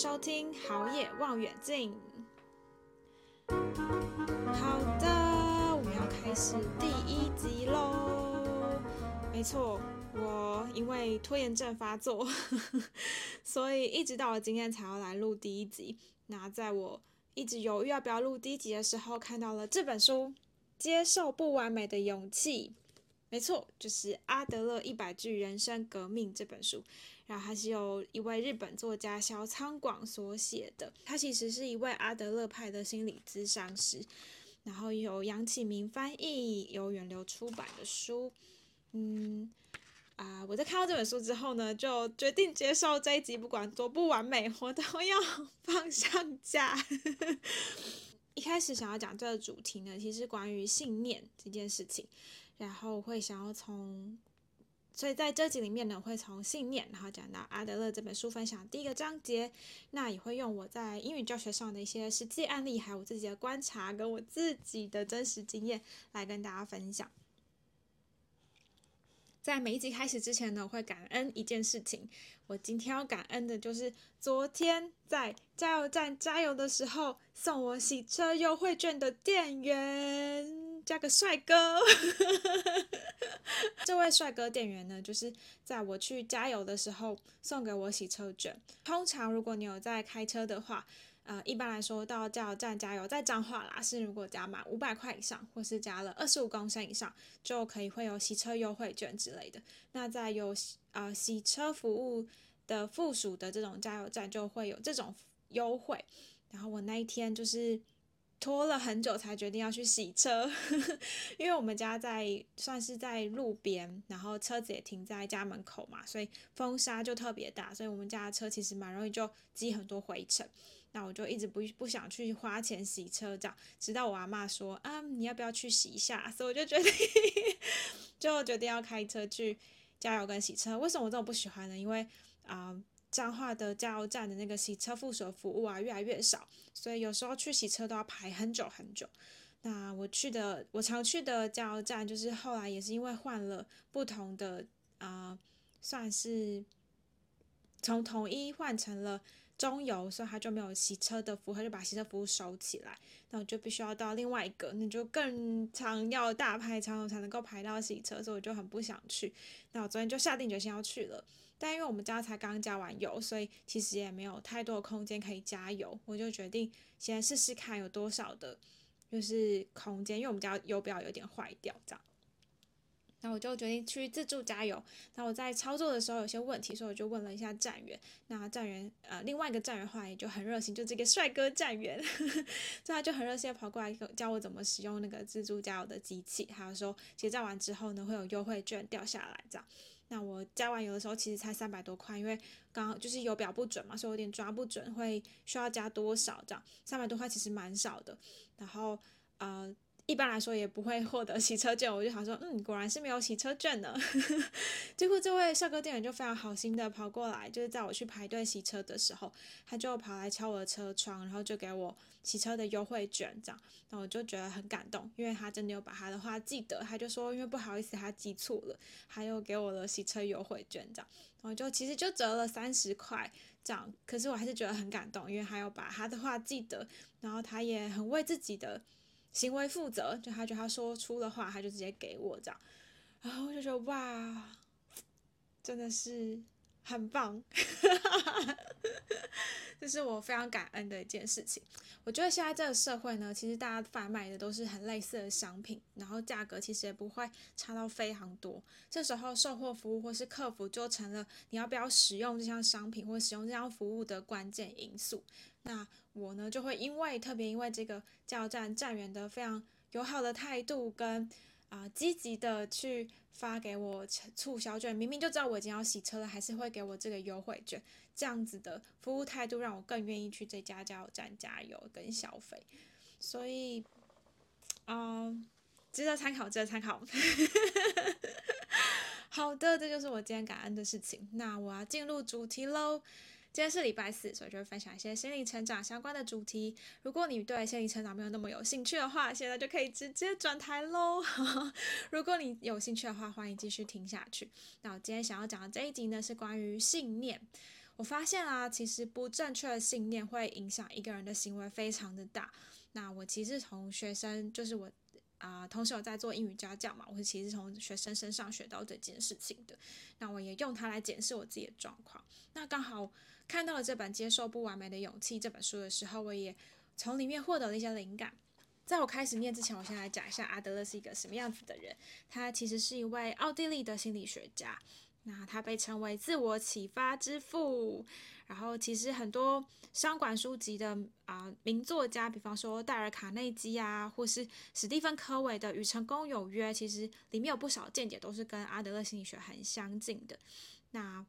收听好野望远镜。好的，我们要开始第一集喽。没错，我因为拖延症发作，所以一直到了今天才要来录第一集。那在我一直犹豫要不要录第一集的时候，看到了这本书《接受不完美的勇气》。没错，就是阿德勒一百句人生革命这本书。然后它是由一位日本作家小仓广所写的，他其实是一位阿德勒派的心理咨商师，然后由杨启明翻译，由远流出版的书。嗯，啊，我在看到这本书之后呢，就决定接受这一集，不管多不完美，我都要放上架。一开始想要讲这个主题呢，其实关于信念这件事情，然后会想要从。所以在这集里面呢，我会从信念，然后讲到阿德勒这本书分享第一个章节，那也会用我在英语教学上的一些实际案例，还有我自己的观察跟我自己的真实经验来跟大家分享。在每一集开始之前呢，我会感恩一件事情。我今天要感恩的就是昨天在加油站加油的时候送我洗车优惠券的店员，加个帅哥。这位帅哥店员呢，就是在我去加油的时候送给我洗车券。通常如果你有在开车的话，呃，一般来说到加油站加油，在彰化啦，是如果加满五百块以上，或是加了二十五公升以上，就可以会有洗车优惠券之类的。那在有呃洗车服务的附属的这种加油站，就会有这种优惠。然后我那一天就是拖了很久才决定要去洗车，因为我们家在算是在路边，然后车子也停在家门口嘛，所以风沙就特别大，所以我们家的车其实蛮容易就积很多灰尘。那我就一直不不想去花钱洗车，这样，直到我阿嬷说啊，你要不要去洗一下？所以我就决定，就决定要开车去加油跟洗车。为什么我这么不喜欢呢？因为啊，彰化的加油站的那个洗车附属服务啊越来越少，所以有时候去洗车都要排很久很久。那我去的我常去的加油站，就是后来也是因为换了不同的啊，算是从统一换成了。中油，所以他就没有洗车的服务，他就把洗车服务收起来。那我就必须要到另外一个，那就更常要大排长龙才能够排到洗车，所以我就很不想去。那我昨天就下定决心要去了，但因为我们家才刚加完油，所以其实也没有太多的空间可以加油，我就决定先试试看有多少的，就是空间，因为我们家油表有点坏掉，这样。那我就决定去自助加油。那我在操作的时候有些问题，所以我就问了一下站员。那站员呃，另外一个站员话也就很热心，就这个帅哥站员，呵呵，他就很热心的跑过来教我怎么使用那个自助加油的机器，还有说结账完之后呢，会有优惠券掉下来这样。那我加完油的时候其实才三百多块，因为刚好就是油表不准嘛，所以有点抓不准会需要加多少这样。三百多块其实蛮少的。然后呃。一般来说也不会获得洗车券，我就想说，嗯，果然是没有洗车券呢。结果这位帅哥店员就非常好心的跑过来，就是在我去排队洗车的时候，他就跑来敲我的车窗，然后就给我洗车的优惠券，这样，那我就觉得很感动，因为他真的有把他的话记得，他就说，因为不好意思，他记错了，他又给我了洗车优惠券，这样，然后就其实就折了三十块，这样，可是我还是觉得很感动，因为他有把他的话记得，然后他也很为自己的。行为负责，就他觉得他说出的话，他就直接给我这样，然后我就觉得哇，真的是很棒，这是我非常感恩的一件事情。我觉得现在这个社会呢，其实大家贩卖的都是很类似的商品，然后价格其实也不会差到非常多。这时候售后服务或是客服就成了你要不要使用这项商品或使用这项服务的关键因素。那我呢，就会因为特别因为这个加油站站员的非常友好的态度跟啊、积极的去发给我促销券，明明就知道我已经要洗车了，还是会给我这个优惠券，这样子的服务态度让我更愿意去这家加油站加油跟消费，所以啊、值得参考，值得参考。好的，这就是我今天感恩的事情。那我要进入主题喽。今天是礼拜四，所以就会分享一些心理成长相关的主题。如果你对心理成长没有那么有兴趣的话，现在就可以直接转台喽。如果你有兴趣的话，欢迎继续听下去。那我今天想要讲的这一集呢，是关于信念。我发现啊，其实不正确的信念会影响一个人的行为非常的大。那我其实从学生，就是我啊、同时我在做英语家教嘛，我是其实从学生身上学到这件事情的。那我也用它来检视我自己的状况。那刚好看到了这本《接受不完美的勇气》这本书的时候，我也从里面获得了一些灵感。在我开始念之前，我先来讲一下阿德勒是一个什么样子的人。他其实是一位奥地利的心理学家，那他被称为自我启发之父。然后，其实很多商管书籍的啊、名作家，比方说戴尔·卡内基啊，或是史蒂芬·科维的《与成功有约》，其实里面有不少见解都是跟阿德勒心理学很相近的。那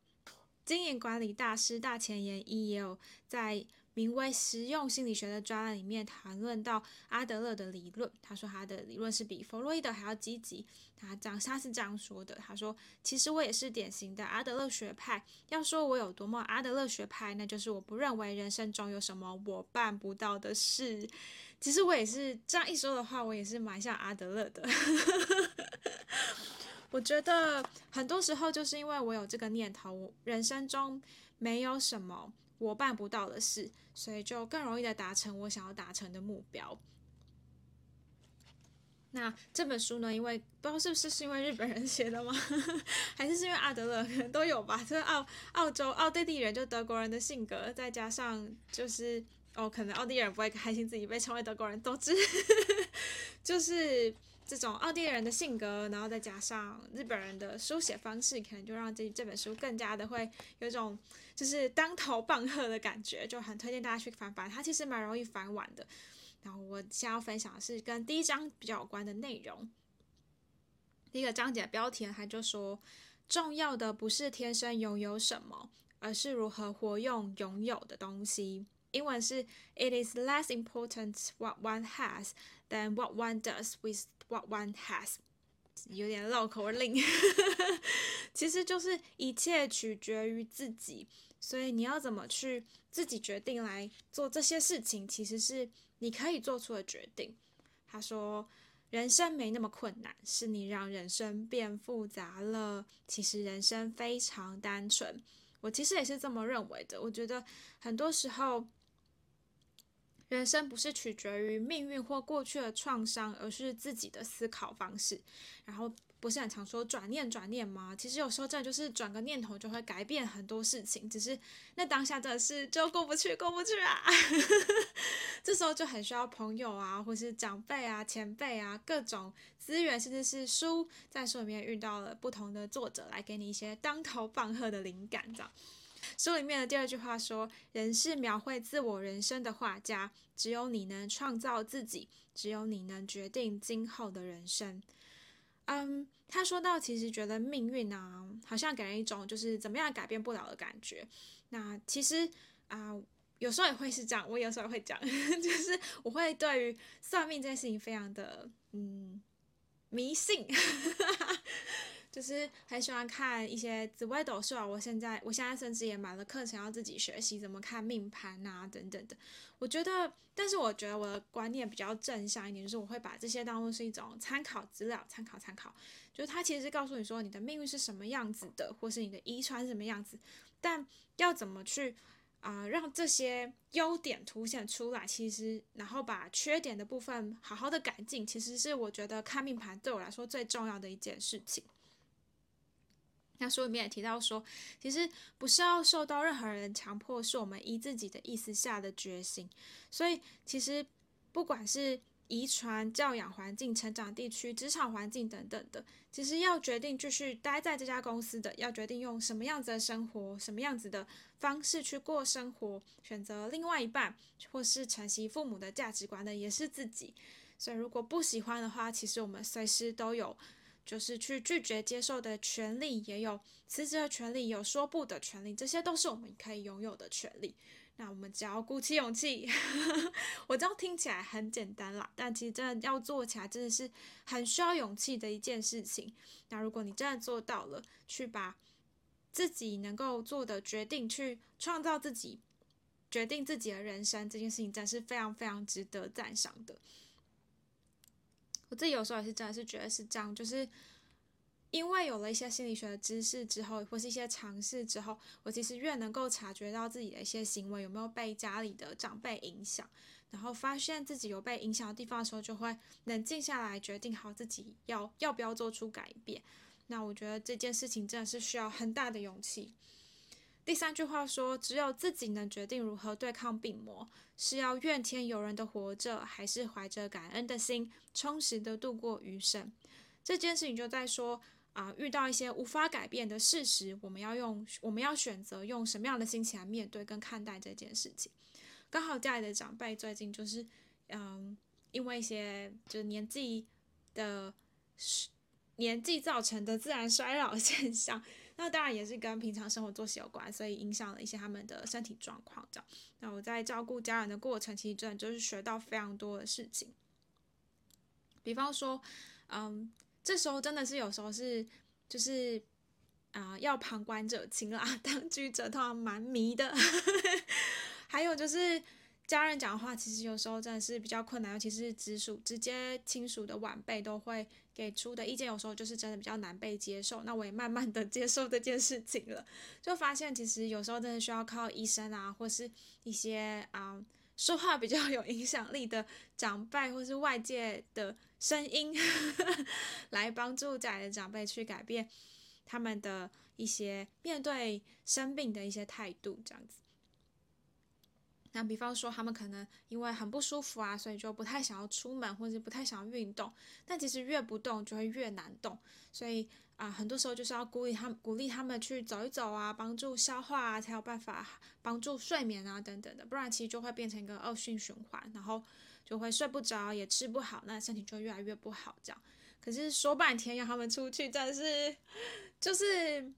经营管理大师大前研一也有在。名为实用心理学的专栏里面谈论到阿德勒的理论，他说他的理论是比弗洛伊德还要积极。他这样，他是这样说的：他说，其实我也是典型的阿德勒学派。要说我有多么阿德勒学派，那就是我不认为人生中有什么我办不到的事。其实我也是这样一说的话，我也是蛮像阿德勒的。我觉得很多时候就是因为我有这个念头，人生中没有什么。我办不到的事，所以就更容易的达成我想要达成的目标。那这本书呢？因为不知道是不是是因为日本人写的吗？还是是因为阿德勒可能都有吧？就是澳澳洲奥地利人就德国人的性格，再加上就是哦，可能奥地利人不会开心自己被称为德国人，总之 就是。这种奥地利人的性格，然后再加上日本人的书写方式，可能就让这这本书更加的会有一种就是当头棒喝的感觉，就很推荐大家去翻翻。它其实蛮容易翻完的。然后我想要分享的是跟第一章比较有关的内容。第一个章节的标题呢，它就说：重要的不是天生拥有什么，而是如何活用拥有的东西。英文是：It is less important what one has than what one does with what one has。有点绕口令，其实就是一切取决于自己，所以你要怎么去自己决定来做这些事情，其实是你可以做出的决定。他说：“人生没那么困难，是你让人生变复杂了。其实人生非常单纯。”我其实也是这么认为的。我觉得很多时候。人生不是取决于命运或过去的创伤，而是自己的思考方式。然后不是很常说转念转念吗？其实有时候真的就是转个念头就会改变很多事情。只是那当下真的是就过不去，过不去啊！这时候就很需要朋友啊，或是长辈啊、前辈啊，各种资源，甚至是书，在书里面遇到了不同的作者来给你一些当头棒喝的灵感，这样。书里面的第二句话说：“人是描绘自我人生的画家，只有你能创造自己，只有你能决定今后的人生。”嗯，他说到，其实觉得命运啊，好像给人一种就是怎么样改变不了的感觉。那其实啊，有时候也会是这样，我有时候也会讲，就是我会对于算命这件事情非常的嗯迷信。就是很喜欢看一些紫微斗数啊，我现在我现在甚至也买了课程要自己学习怎么看命盘啊等等的。我觉得，但是我觉得我的观念比较正向一点，就是我会把这些当做是一种参考资料，参考参考。就是它其实是告诉你说你的命运是什么样子的，或是你的遗传是什么样子，但要怎么去啊、让这些优点凸显出来，其实然后把缺点的部分好好的改进，其实是我觉得看命盘对我来说最重要的一件事情。那书里面也提到说，其实不是要受到任何人强迫，是我们依自己的意思下的决心。所以，其实不管是遗传、教养环境、成长地区、职场环境等等的，其实要决定继续待在这家公司的，要决定用什么样子的生活、什么样子的方式去过生活，选择另外一半，或是承袭父母的价值观的，也是自己。所以，如果不喜欢的话，其实我们随时都有。就是去拒绝接受的权利，也有辞职的权利，有说不的权利，这些都是我们可以拥有的权利。那我们只要鼓起勇气，我知道听起来很简单啦，但其实真的要做起来，真的是很需要勇气的一件事情。那如果你真的做到了，去把自己能够做的决定，去创造自己决定自己的人生，这件事情真的是非常非常值得赞赏的。我自己有时候也是真的是觉得是这样，就是因为有了一些心理学的知识之后，或是一些尝试之后，我其实越能够察觉到自己的一些行为有没有被家里的长辈影响，然后发现自己有被影响的地方的时候，就会冷静下来，决定好自己要要不要做出改变。那我觉得这件事情真的是需要很大的勇气。第三句话说，只有自己能决定如何对抗病魔，是要怨天尤人的活着，还是怀着感恩的心，充实的度过余生。这件事情就在说。啊、遇到一些无法改变的事实，我们要用，我们要选择用什么样的心情来面对跟看待这件事情。刚好家里的长辈最近就是，嗯，因为一些就是年纪的年纪造成的自然衰老现象，那当然也是跟平常生活作息有关，所以影响了一些他们的身体状况。这样，那我在照顾家人的过程，其实真的就是学到非常多的事情，比方说，嗯。这时候真的是有时候是，就是啊、要旁观者清啦，当局者通常蛮迷的。还有就是家人讲话，其实有时候真的是比较困难，尤其是直属、直接亲属的晚辈都会给出的意见，有时候就是真的比较难被接受。那我也慢慢的 接受这件事情了，就发现其实有时候真的需要靠医生啊，或是一些啊。说话比较有影响力的长辈，或是外界的声音，来帮助家里的长辈去改变他们的一些面对生病的一些态度，这样子。那比方说，他们可能因为很不舒服啊，所以就不太想要出门，或者不太想要运动。但其实越不动，就会越难动，所以。啊，很多时候就是要鼓励他们，鼓励他们去走一走啊，帮助消化啊，才有办法帮助睡眠啊，等等的，不然其实就会变成一个恶性循环，然后就会睡不着，也吃不好，那身体就越来越不好。这样，可是说半天让他们出去，但是就是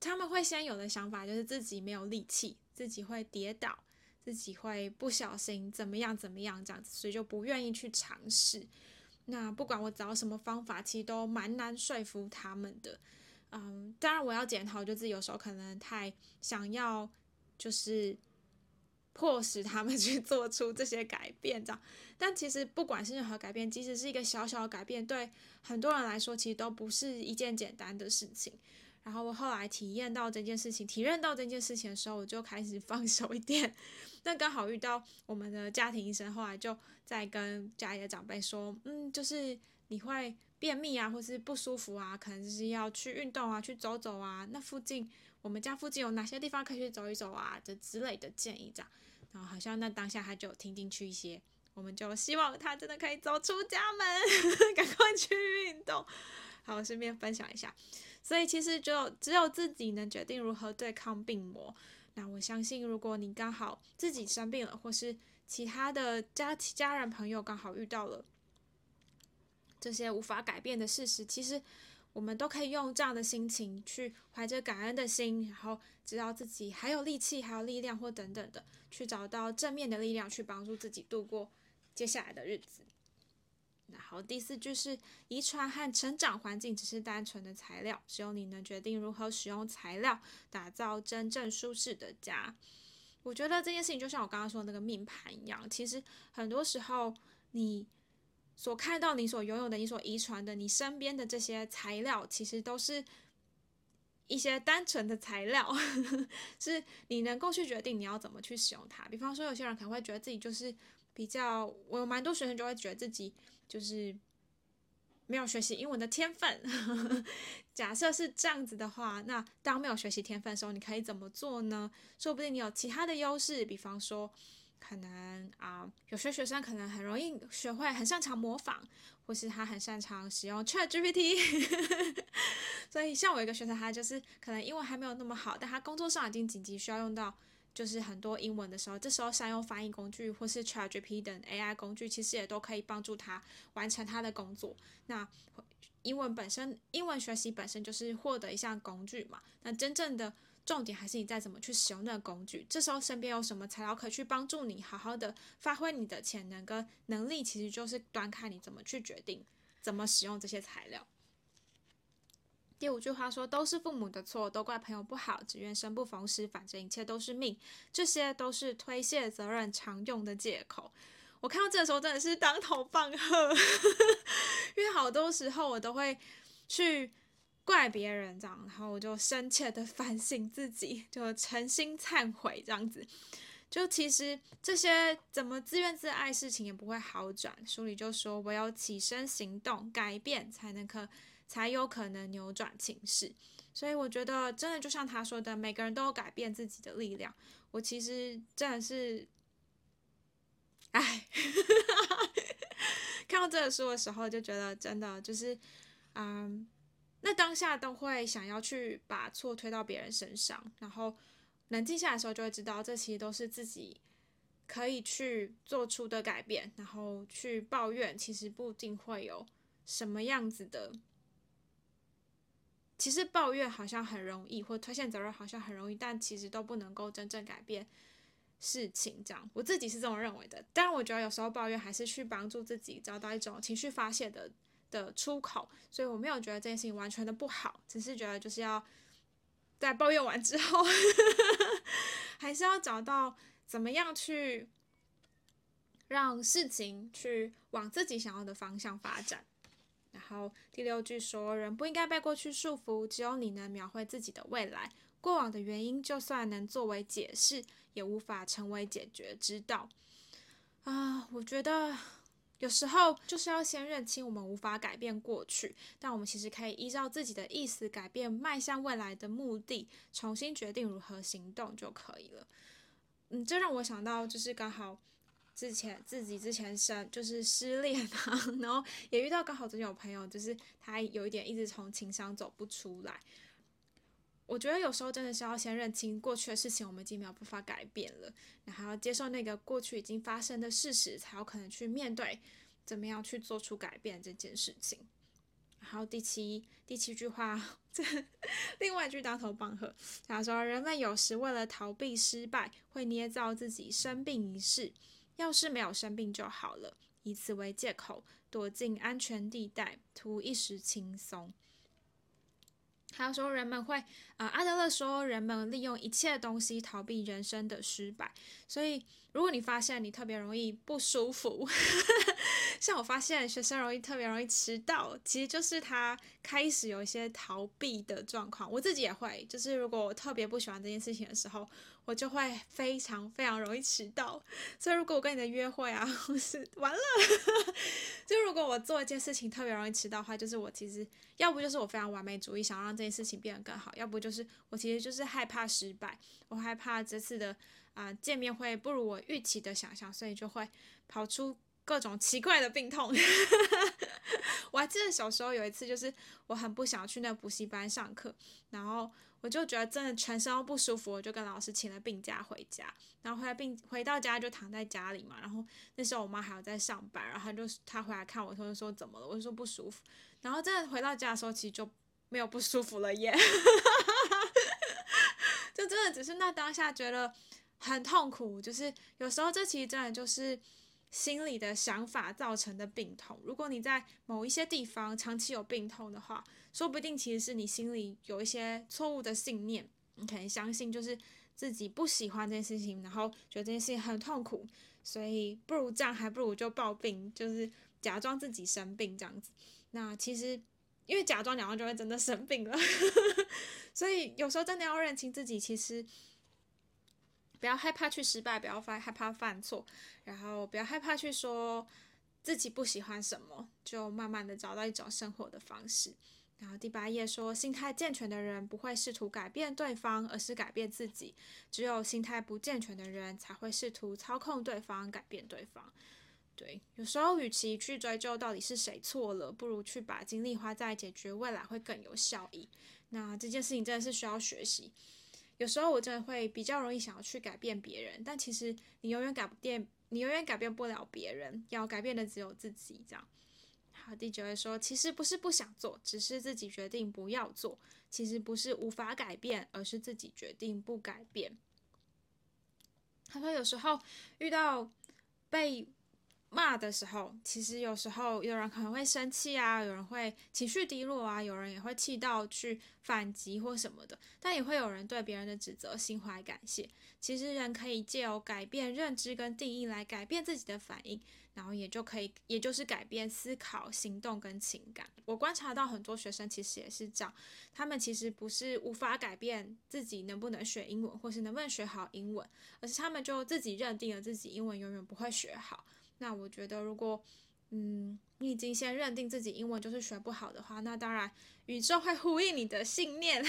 他们会先有的想法就是自己没有力气，自己会跌倒，自己会不小心怎么样怎么样这样子，所以就不愿意去尝试。那不管我找什么方法，其实都蛮难说服他们的。嗯，当然我要检讨，就自己有时候可能太想要，就是迫使他们 去做出这些改变，这样。但其实不管是任何改变，即使是一个小小的改变，对很多人来说，其实都不是一件简单的事情。然后我后来体验到这件事情，体验到这件事情的时候，我就开始放手一点。但刚好遇到我们的家庭医生，后来就在跟家里的长辈说，嗯，就是你会便秘啊，或是不舒服啊，可能就是要去运动啊，去走走啊。那附近我们家附近有哪些地方可以去走一走啊？这之类的建议这样。然后好像那当下他就听进去一些，我们就希望他真的可以走出家门，赶快去运动。好，顺便分享一下。所以其实就只有自己能决定如何对抗病魔。那我相信，如果你刚好自己生病了，或是其他的家家人朋友刚好遇到了这些无法改变的事实，其实我们都可以用这样的心情去怀着感恩的心，然后知道自己还有力气、还有力量或等等的，去找到正面的力量，去帮助自己度过接下来的日子。然后第四句是遗传和成长环境只是单纯的材料，只有你能决定如何使用材料打造真正舒适的家。我觉得这件事情就像我刚刚说的那个命盘一样，其实很多时候你所看到、你所拥有的、你所遗传的、你身边的这些材料，其实都是一些单纯的材料，是你能够去决定你要怎么去使用它。比方说，有些人可能会觉得自己就是比较，我有蛮多学生就会觉得自己。就是没有学习英文的天分。假设是这样子的话，那当没有学习天分的时候，你可以怎么做呢？说不定你有其他的优势，比方说，可能啊、有些学生可能很容易学会，很擅长模仿，或是他很擅长使用 ChatGPT。所以，像我一个学生，他就是可能英文还没有那么好，但他工作上已经紧急需要用到。就是很多英文的时候，这时候善用翻译工具或是 ChatGPT 等 AI 工具，其实也都可以帮助他完成他的工作。那英文本身，英文学习本身就是获得一项工具嘛。那真正的重点还是你在怎么去使用那个工具。这时候身边有什么材料可以去帮助你好好的发挥你的潜能跟能力，其实就是端看你怎么去决定怎么使用这些材料。第五句话说，都是父母的错，都怪朋友不好，只愿生不逢时，反正一切都是命，这些都是推卸责任常用的借口。我看到这个时候真的是当头棒喝，因为好多时候我都会去怪别人这样，然后我就深切的反省自己，就诚心忏悔这样子。就其实这些怎么自怨自艾，事情也不会好转。书里就说，唯有起身行动，改变，才能可才有可能扭转情势。所以我觉得，真的就像他说的，每个人都有改变自己的力量。我其实真的是，哎，看到这个书的时候，就觉得真的就是，嗯，那当下都会想要去把错推到别人身上，然后冷静下来的时候，就会知道这其实都是自己可以去做出的改变，然后去抱怨，其实不一定会有什么样子的。其实抱怨好像很容易，或推卸责任好像很容易，但其实都不能够真正改变事情。这样，我自己是这么认为的。当然，我觉得有时候抱怨还是去帮助自己找到一种情绪发泄的的出口。所以我没有觉得这件事情完全的不好，只是觉得就是要在抱怨完之后，还是要找到怎么样去让事情去往自己想要的方向发展。然后第六句说：“人不应该被过去束缚，只有你能描绘自己的未来。过往的原因，就算能作为解释，也无法成为解决之道。”啊，我觉得有时候就是要先认清我们无法改变过去，但我们其实可以依照自己的意思改变迈向未来的目的，重新决定如何行动就可以了。嗯，这让我想到，就是刚好。之前自己之前生就是失恋啊，然后也遇到刚好最近有朋友，就是他有一点一直从情伤走不出来。我觉得有时候真的是要先认清过去的事情，我们已经没有办法改变了，然后要接受那个过去已经发生的事实，才有可能去面对怎么样去做出改变这件事情。然后第七第七句话，这另外一句当头棒喝，他说：“人们有时为了逃避失败，会捏造自己生病一事。”要是没有生病就好了，以此为借口躲进安全地带，图一时轻松。他说人们会，啊、呃，阿德勒说人们利用一切东西逃避人生的失败，所以。如果你发现你特别容易不舒服，像我发现学生容易特别容易迟到，其实就是他开始有一些逃避的状况。我自己也会，就是如果我特别不喜欢这件事情的时候，我就会非常非常容易迟到。所以如果我跟你的约会啊，或是完了，就如果我做一件事情特别容易迟到的话，就是我其实要不就是我非常完美主义，想让这件事情变得更好，要不就是我其实就是害怕失败，我害怕这次的。啊、见面会不如我预期的想象，所以就会跑出各种奇怪的病痛。我还记得小时候有一次，就是我很不想去那补习班上课，然后我就觉得真的全身都不舒服，我就跟老师请了病假回家。然后回来病回到家就躺在家里嘛，然后那时候我妈还有在上班，然后她就她回来看我，她就说怎么了？我就说不舒服。然后真的回到家的时候，其实就没有不舒服了耶，就真的只是那当下觉得。很痛苦，就是有时候这其实真的就是心里的想法造成的病痛。如果你在某一些地方长期有病痛的话，说不定其实是你心里有一些错误的信念。你可能相信就是自己不喜欢这件事情，然后觉得这件事情很痛苦，所以不如这样，还不如就抱病，就是假装自己生病这样子。那其实因为假装假装就会真的生病了，所以有时候真的要认清自己，其实。不要害怕去失败，不要害害怕犯错，然后不要害怕去说自己不喜欢什么，就慢慢的找到一种生活的方式。然后第八页说，心态健全的人不会试图改变对方，而是改变自己。只有心态不健全的人才会试图操控对方，改变对方。对，有时候与其去追究到底是谁错了，不如去把精力花在解决未来会更有效益。那这件事情真的是需要学习。有时候我真的会比较容易想要去改变别人，但其实你永远改不变，你永远改变不了别人，要改变的只有自己。这样，好，第九位说，其实不是不想做，只是自己决定不要做。其实不是无法改变，而是自己决定不改变。他说，有时候遇到被骂的时候，其实有时候有人可能会生气啊，有人会情绪低落啊，有人也会气到去反击或什么的，但也会有人对别人的指责心怀感谢。其实人可以借由改变认知跟定义来改变自己的反应，然后也就可以，也就是改变思考、行动跟情感。我观察到很多学生其实也是这样，他们其实不是无法改变自己能不能学英文，或是能不能学好英文，而是他们就自己认定了自己英文永远不会学好。那我觉得，如果，嗯，你已经先认定自己英文就是学不好的话，那当然宇宙会呼应你的信念。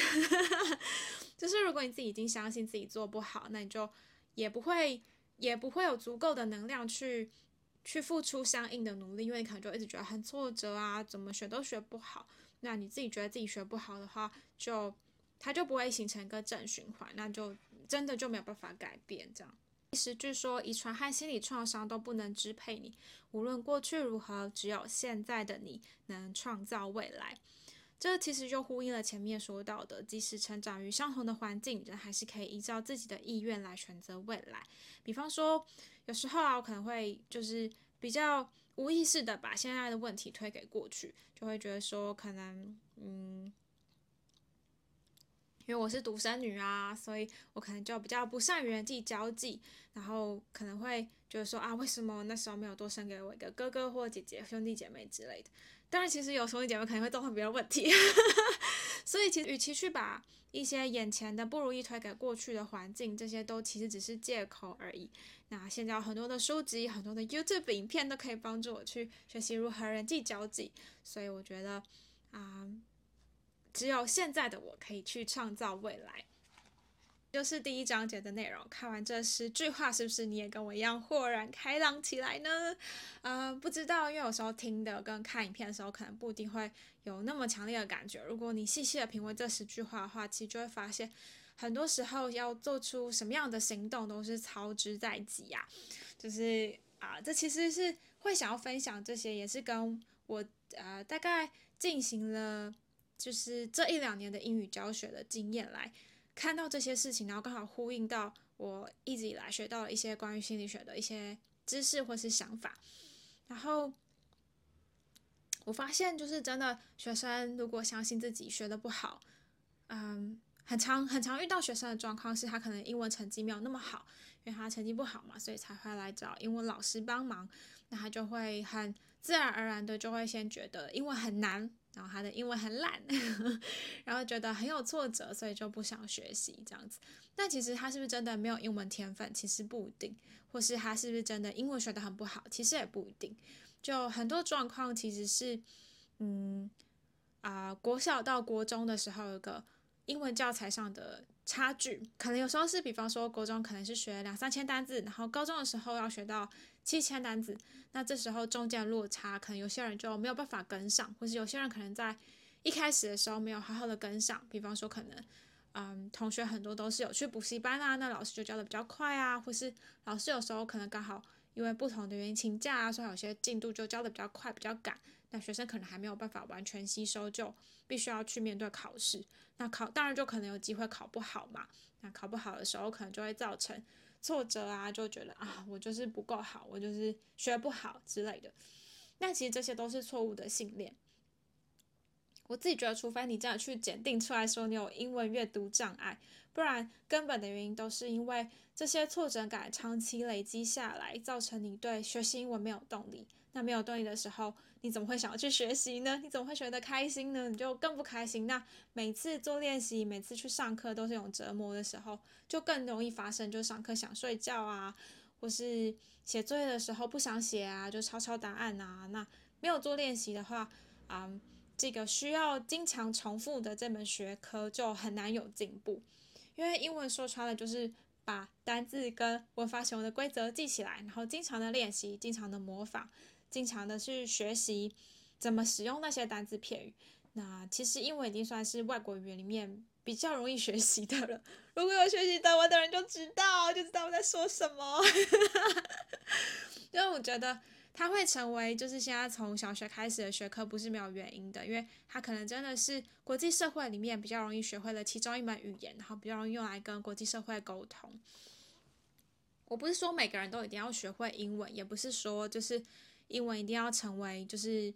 就是如果你自己已经相信自己做不好，那你就也不会也不会有足够的能量去去付出相应的努力，因为你可能就一直觉得很挫折啊，怎么学都学不好。那你自己觉得自己学不好的话，就它就不会形成一个正循环，那就真的就没有办法改变这样。其实，据说遗传和心理创伤都不能支配你。无论过去如何，只有现在的你能创造未来。这其实就呼应了前面说到的，即使成长于相同的环境，人还是可以依照自己的意愿来选择未来。比方说，有时候啊，我可能会就是比较无意识的把现在的问题推给过去，就会觉得说，可能嗯。因为我是独生女啊，所以我可能就比较不善于人际交际，然后可能会觉得说啊，为什么那时候没有多生给我一个哥哥或姐姐、兄弟姐妹之类的？当然，其实有兄弟姐妹可能会造成别的问题，所以其实与其去把一些眼前的不如意推给过去的环境，这些都其实只是借口而已。那现在有很多的书籍、很多的 YouTube 影片都可以帮助我去学习如何人际交际，所以我觉得啊。只有现在的我可以去创造未来，就是第一章节的内容。看完这十句话，是不是你也跟我一样豁然开朗起来呢？呃，不知道，因为有时候听的跟看影片的时候，可能不一定会有那么强烈的感觉。如果你细细的品味这十句话的话，其实就会发现，很多时候要做出什么样的行动，都是操之在己呀。就是啊、这其实是会想要分享这些，也是跟我呃大概进行了。就是这一两年的英语教学的经验来看到这些事情，然后刚好呼应到我一直以来学到的一些关于心理学的一些知识或是想法，然后我发现就是真的，学生如果相信自己学的不好，嗯，很常很常遇到学生的状况是他可能英文成绩没有那么好，因为他成绩不好嘛，所以才会来找英文老师帮忙，那他就会很自然而然的就会先觉得英文很难。然后他的英文很烂，然后觉得很有挫折，所以就不想学习这样子。但其实他是不是真的没有英文天分？其实不一定。或是他是不是真的英文学的很不好？其实也不一定。就很多状况其实是，嗯啊、国小到国中的时候有个英文教材上的差距，可能有时候是，比方说国中可能是学两三千单字，然后高中的时候要学到。七千单字，那这时候中间落差，可能有些人就没有办法跟上，或是有些人可能在一开始的时候没有好好的跟上。比方说，可能，嗯，同学很多都是有去补习班啊，那老师就教的比较快啊，或是老师有时候可能刚好因为不同的原因请假啊，所以有些进度就教的比较快，比较赶。那学生可能还没有办法完全吸收，就必须要去面对考试。那考当然就可能有机会考不好嘛。那考不好的时候，可能就会造成。挫折啊，就觉得啊，我就是不够好，我就是学不好之类的。那其实这些都是错误的信念。我自己觉得，除非你这样去检定出来说你有英文阅读障碍，不然根本的原因都是因为这些挫折感长期累积下来，造成你对学习英文没有动力。那没有动力的时候，你怎么会想要去学习呢？你怎么会学得开心呢？你就更不开心。那每次做练习，每次去上课都是一种折磨的时候，就更容易发生，就上课想睡觉啊，或是写作业的时候不想写啊，就抄抄答案啊。那没有做练习的话，啊、这个需要经常重复的这门学科就很难有进步。因为英文说穿了就是把单字跟文法使用的规则记起来，然后经常的练习，经常的模仿。经常的去学习怎么使用那些单字片语，那其实英文已经算是外国语言里面比较容易学习的了。如果有学习德文的人就知道，就知道我在说什么。因为我觉得它会成为就是现在从小学开始的学科，不是没有原因的，因为它可能真的是国际社会里面比较容易学会的其中一门语言，然后比较容易用来跟国际社会沟通。我不是说每个人都一定要学会英文，也不是说就是英文一定要成为就是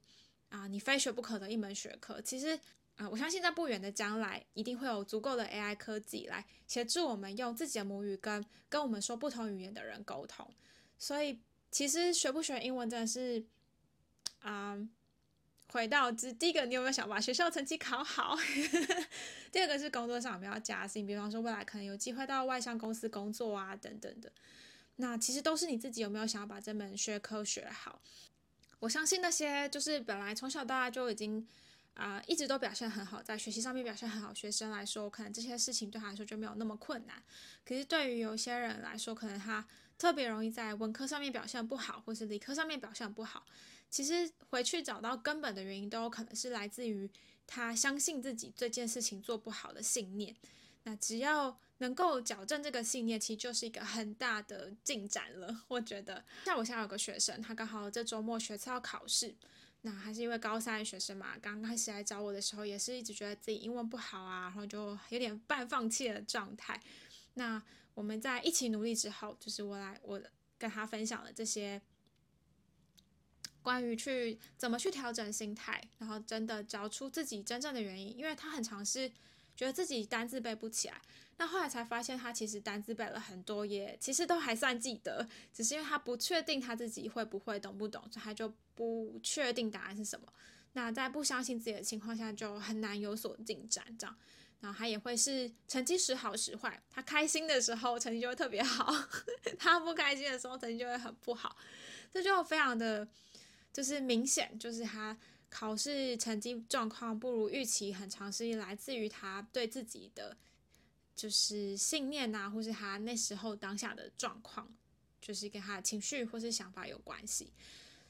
啊、你非学不可的一门学科。其实啊、我相信在不远的将来，一定会有足够的 AI 科技来协助我们用自己的母语跟跟我们说不同语言的人沟通。所以，其实学不学英文真的是啊。回到之第一个，你有没有想把学校成绩考好？第二个是工作上有没有加薪，比方说未来可能有机会到外商公司工作啊，等等的。那其实都是你自己有没有想要把这门学科学好。我相信那些就是本来从小到大就已经啊、一直都表现很好，在学习上面表现很好学生来说，可能这些事情对他来说就没有那么困难。可是对于有些人来说，可能他特别容易在文科上面表现不好，或是理科上面表现不好。其实回去找到根本的原因，都有可能是来自于他相信自己这件事情做不好的信念。那只要能够矫正这个信念，其实就是一个很大的进展了。我觉得，像我现在有个学生，他刚好这周末学测要考试，那还是因为高三的学生嘛，刚开始来找我的时候，也是一直觉得自己英文不好啊，然后就有点半放弃的状态。那我们在一起努力之后，就是我来我跟他分享了这些。关于去怎么去调整心态，然后真的找出自己真正的原因，因为他很常是觉得自己单字背不起来，那后来才发现他其实单字背了很多，也其实都还算记得，只是因为他不确定他自己会不会懂不懂，所以他就不确定答案是什么。那在不相信自己的情况下，就很难有所进展。这样，然后他也会是成绩时好时坏，他开心的时候成绩就会特别好，他不开心的时候成绩就会很不好，这就非常的。就是明显，就是他考试成绩状况不如预期，很长时间来自于他对自己的就是信念呐、或是他那时候当下的状况，就是跟他的情绪或是想法有关系。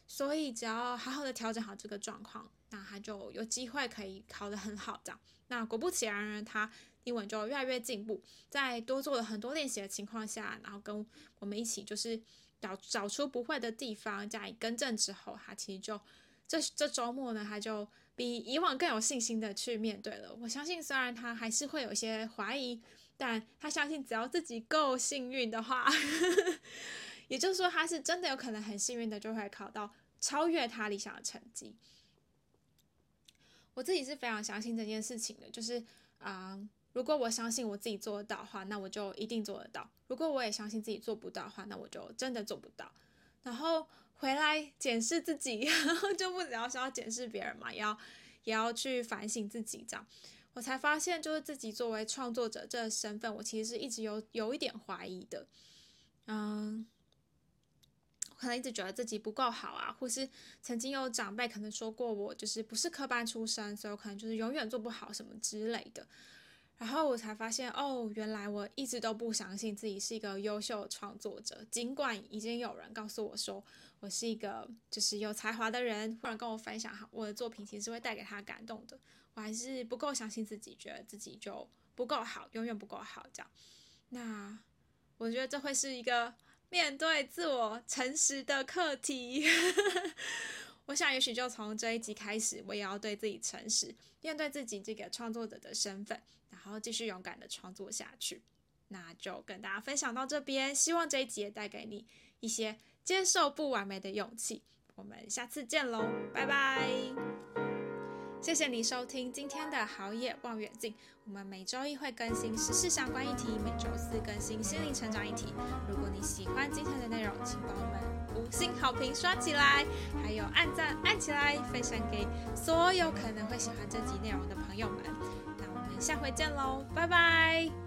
所以只要好好的调整好这个状况，那他就有机会可以考得很好。这样，那果不其然呢，他英文就越来越进步。在多做了很多练习的情况下，然后跟我们一起就是。找找出不会的地方加以更正之后，他其实就这这周末呢，他就比以往更有信心的去面对了。我相信，虽然他还是会有些怀疑，但他相信只要自己够幸运的话，也就是说，他是真的有可能很幸运的就会考到超越他理想的成绩。我自己是非常相信这件事情的，就是啊。如果我相信我自己做得到的话，那我就一定做得到。如果我也相信自己做不到的话，那我就真的做不到。然后回来检视自己，然后就不只要是要检视别人嘛，也要也要去反省自己。这样，我才发现，就是自己作为创作者这身份，我其实是一直有有一点怀疑的。嗯，我可能一直觉得自己不够好啊，或是曾经有长辈可能说过我就是不是科班出身，所以我可能就是永远做不好什么之类的。然后我才发现，哦，原来我一直都不相信自己是一个优秀创作者，尽管已经有人告诉我说我是一个就是有才华的人，或者跟我分享我的作品其实会带给他感动的，我还是不够相信自己，觉得自己就不够好，永远不够好这样。那我觉得这会是一个面对自我诚实的课题。我想也许就从这一集开始，我也要对自己诚实，面对自己这个创作者的身份。然后继续勇敢的创作下去，那就跟大家分享到这边。希望这一集也带给你一些接受不完美的勇气。我们下次见喽，拜拜！谢谢你收听今天的好野望远镜。我们每周一会更新时事相关议题，每周四更新心灵成长议题。如果你喜欢今天的内容，请帮我们五星好评刷起来，还有按赞按起来，分享给所有可能会喜欢这集内容的朋友们。那我们下回见喽，拜拜。